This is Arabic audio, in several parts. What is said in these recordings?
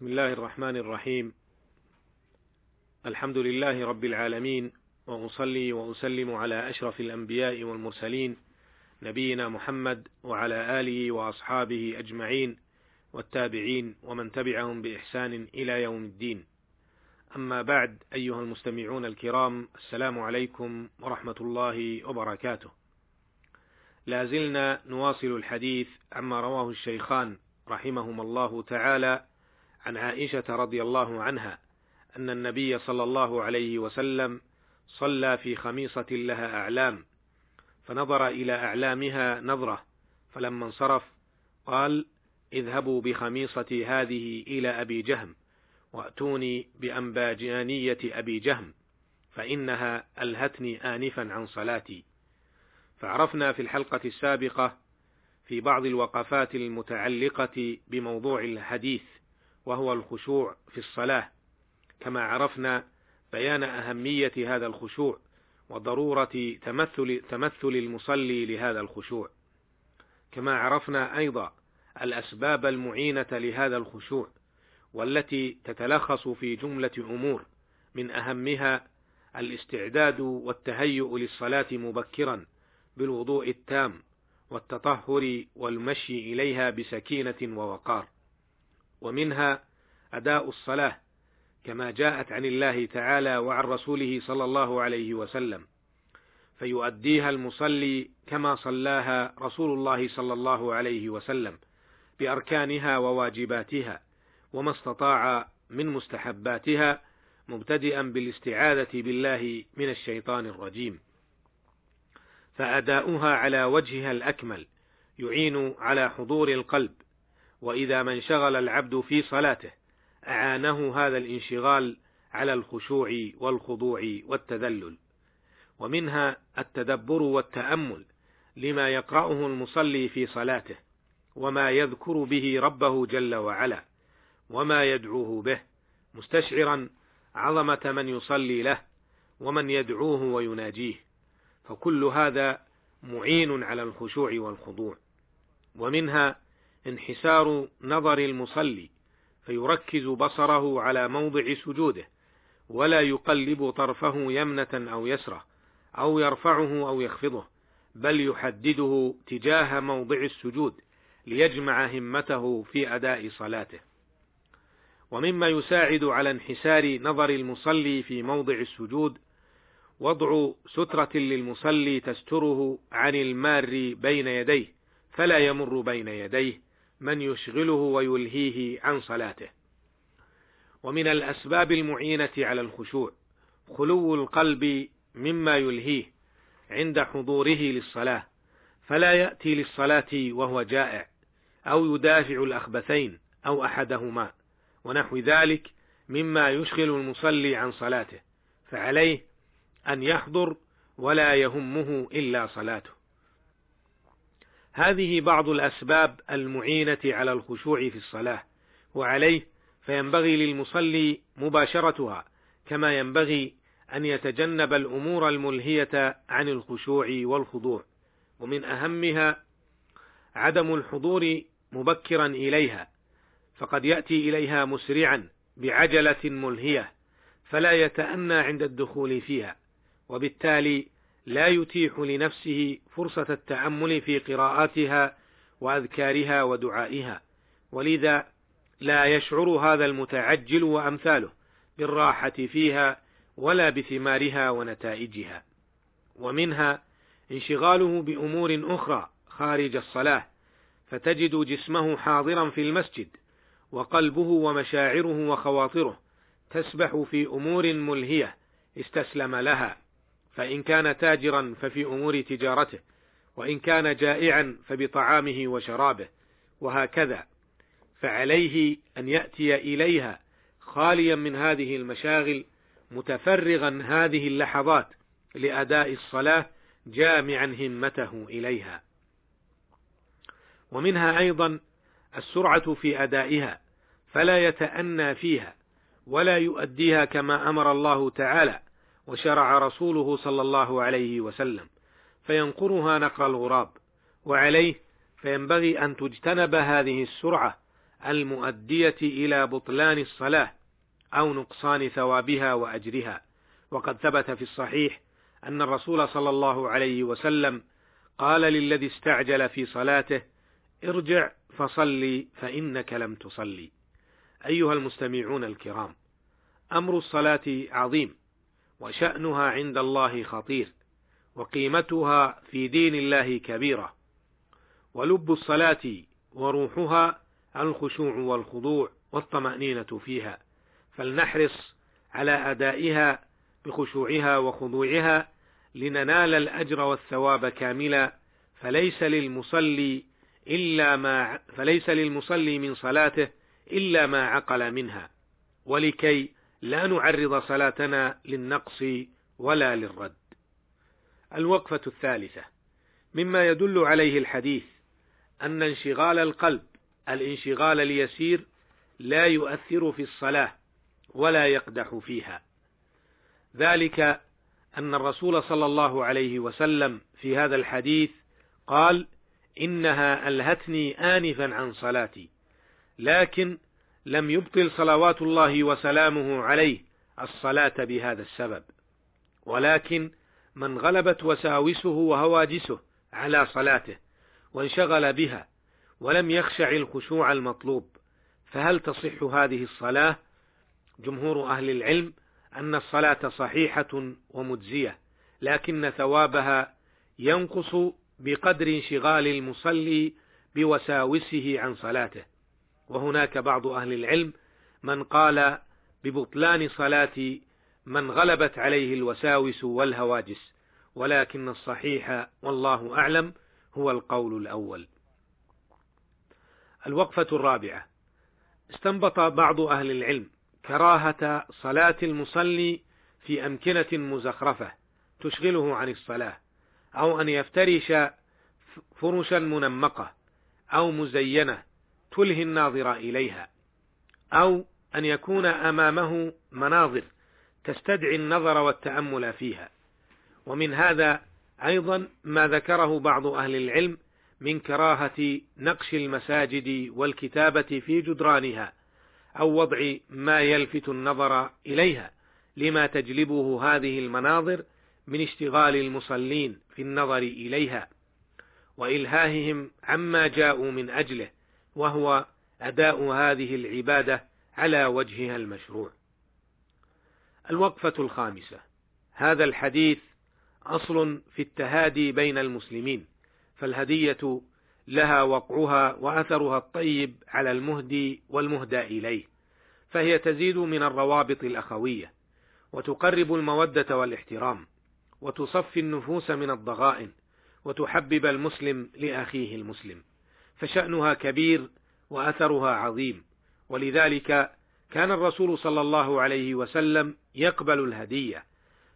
بسم الله الرحمن الرحيم. الحمد لله رب العالمين وأصلي وأسلم على أشرف الأنبياء والمرسلين نبينا محمد وعلى آله وأصحابه أجمعين والتابعين ومن تبعهم بإحسان إلى يوم الدين. أما بعد أيها المستمعون الكرام السلام عليكم ورحمة الله وبركاته. لا زلنا نواصل الحديث عما رواه الشيخان رحمهما الله تعالى عن عائشة رضي الله عنها أن النبي صلى الله عليه وسلم صلى في خميصة لها أعلام فنظر إلى أعلامها نظرة فلما انصرف قال اذهبوا بخميصتي هذه إلى أبي جهم وأتوني بأنباجانية أبي جهم فإنها ألهتني انفا عن صلاتي. فعرفنا في الحلقة السابقة في بعض الوقفات المتعلقة بموضوع الحديث وهو الخشوع في الصلاة. كما عرفنا بيان أهمية هذا الخشوع وضرورة تمثل تمثل المصلي لهذا الخشوع. كما عرفنا أيضا الأسباب المعينة لهذا الخشوع والتي تتلخص في جملة أمور من أهمها الاستعداد والتهيؤ للصلاة مبكرا بالوضوء التام والتطهر والمشي إليها بسكينة ووقار. ومنها أداء الصلاة كما جاءت عن الله تعالى وعن رسوله صلى الله عليه وسلم فيؤديها المصلي كما صلاها رسول الله صلى الله عليه وسلم بأركانها وواجباتها وما استطاع من مستحباتها مبتدئا بالاستعاذة بالله من الشيطان الرجيم. فأداؤها على وجهها الأكمل يعين على حضور القلب وإذا ما انشغل العبد في صلاته أعانه هذا الانشغال على الخشوع والخضوع والتذلل. ومنها التدبر والتأمل لما يقرأه المصلي في صلاته وما يذكر به ربه جل وعلا وما يدعوه به مستشعرا عظمة من يصلي له ومن يدعوه ويناجيه. فكل هذا معين على الخشوع والخضوع. ومنها انحسار نظر المصلي فيركز بصره على موضع سجوده ولا يقلب طرفه يمنة أو يسرة أو يرفعه أو يخفضه بل يحدده تجاه موضع السجود ليجمع همته في أداء صلاته. ومما يساعد على انحسار نظر المصلي في موضع السجود وضع سترة للمصلي تستره عن المار بين يديه فلا يمر بين يديه من يشغله ويلهيه عن صلاته. ومن الأسباب المعينة على الخشوع خلو القلب مما يلهيه عند حضوره للصلاة فلا يأتي للصلاة وهو جائع أو يدافع الأخبثين أو أحدهما ونحو ذلك مما يشغل المصلي عن صلاته فعليه أن يحضر ولا يهمه إلا صلاته. هذه بعض الأسباب المعينة على الخشوع في الصلاة وعليه فينبغي للمصلي مباشرتها كما ينبغي أن يتجنب الأمور الملهية عن الخشوع والخضوع ومن أهمها عدم الحضور مبكرا إليها فقد يأتي إليها مسرعا بعجلة ملهية فلا يتأنى عند الدخول فيها وبالتالي لا يتيح لنفسه فرصة التأمل في قراءاتها وأذكارها ودعائها. ولذا لا يشعر هذا المتعجل وأمثاله بالراحة فيها ولا بثمارها ونتائجها. ومنها انشغاله بأمور أخرى خارج الصلاة فتجد جسمه حاضرا في المسجد وقلبه ومشاعره وخواطره تسبح في أمور ملهية استسلم لها. فإن كان تاجرا ففي أمور تجارته وإن كان جائعا فبطعامه وشرابه وهكذا. فعليه أن يأتي إليها خاليا من هذه المشاغل متفرغا هذه اللحظات لأداء الصلاة جامعا همته إليها. ومنها أيضا السرعة في أدائها فلا يتأنى فيها ولا يؤديها كما أمر الله تعالى. وشرع رسوله صلى الله عليه وسلم فينقرها نقر الغراب وعليه فينبغي أن تجتنب هذه السرعة المؤدية إلى بطلان الصلاة أو نقصان ثوابها وأجرها. وقد ثبت في الصحيح أن الرسول صلى الله عليه وسلم قال للذي استعجل في صلاته ارجع فصلي فإنك لم تصلي. أيها المستمعون الكرام أمر الصلاة عظيم وشأنها عند الله خطير وقيمتها في دين الله كبيرة ولب الصلاة وروحها الخشوع والخضوع والطمأنينة فيها فلنحرص على أدائها بخشوعها وخضوعها لننال الأجر والثواب كاملا فليس للمصلي إلا ما فليس للمصلي من صلاته إلا ما عقل منها ولكي لا نعرض صلاتنا للنقص ولا للرد. الوقفة الثالثة. مما يدل عليه الحديث أن انشغال القلب الانشغال اليسير لا يؤثر في الصلاة ولا يقدح فيها. ذلك أن الرسول صلى الله عليه وسلم في هذا الحديث قال إنها ألهتني آنفا عن صلاتي لكن لم يبطل صلوات الله وسلامه عليه الصلاة بهذا السبب. ولكن من غلبت وساوسه وهواجسه على صلاته وانشغل بها ولم يخشع الخشوع المطلوب فهل تصح هذه الصلاة؟ جمهور أهل العلم أن الصلاة صحيحة ومجزية لكن ثوابها ينقص بقدر انشغال المصلي بوساوسه عن صلاته. وهناك بعض أهل العلم من قال ببطلان صلاة من غلبت عليه الوساوس والهواجس ولكن الصحيح والله أعلم هو القول الأول. الوقفة الرابعة. استنبط بعض أهل العلم كراهة صلاة المصلي في أمكنة مزخرفة تشغله عن الصلاة أو أن يفترش فرشا منمقة أو مزينة تلهي الناظر إليها أو أن يكون أمامه مناظر تستدعي النظر والتأمل فيها. ومن هذا أيضا ما ذكره بعض أهل العلم من كراهة نقش المساجد والكتابة في جدرانها أو وضع ما يلفت النظر إليها لما تجلبه هذه المناظر من اشتغال المصلين في النظر إليها وإلهاههم عما جاءوا من أجله. وهو أداء هذه العبادة على وجهها المشروع. الوقفة الخامسة هذا الحديث أصل في التهادي بين المسلمين فالهدية لها وقعها وأثرها الطيب على المهدي والمهدى إليه فهي تزيد من الروابط الأخوية وتقرب المودة والاحترام وتصفي النفوس من الضغائن وتحبب المسلم لأخيه المسلم فشأنها كبير وأثرها عظيم. ولذلك كان الرسول صلى الله عليه وسلم يقبل الهدية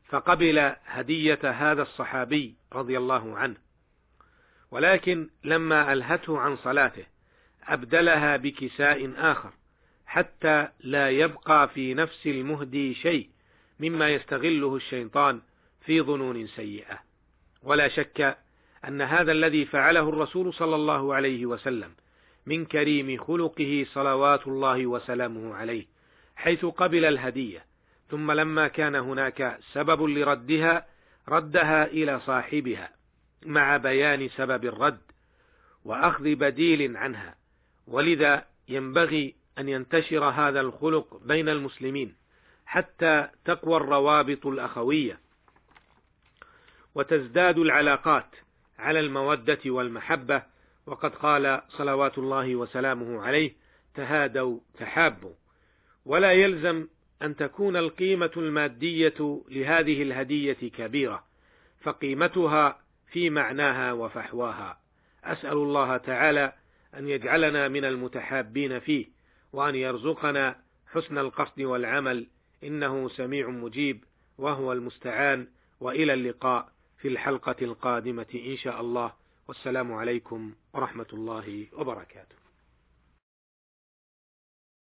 فقبل هدية هذا الصحابي رضي الله عنه. ولكن لما ألهته عن صلاته أبدلها بكساء آخر حتى لا يبقى في نفس المهدي شيء مما يستغله الشيطان في ظنون سيئة. ولا شك أن هذا الذي فعله الرسول صلى الله عليه وسلم من كريم خلقه صلوات الله وسلامه عليه حيث قبل الهدية ثم لما كان هناك سبب لردها ردها إلى صاحبها مع بيان سبب الرد وأخذ بديل عنها. ولذا ينبغي أن ينتشر هذا الخلق بين المسلمين حتى تقوى الروابط الأخوية وتزداد العلاقات على المودة والمحبة وقد قال صلوات الله وسلامه عليه تهادوا تحابوا. ولا يلزم أن تكون القيمة المادية لهذه الهدية كبيرة فقيمتها في معناها وفحواها. أسأل الله تعالى أن يجعلنا من المتحابين فيه وأن يرزقنا حسن القصد والعمل. إنه سميع مجيب وهو المستعان وإلى اللقاء. في الحلقة القادمة إن شاء الله. والسلام عليكم ورحمة الله وبركاته.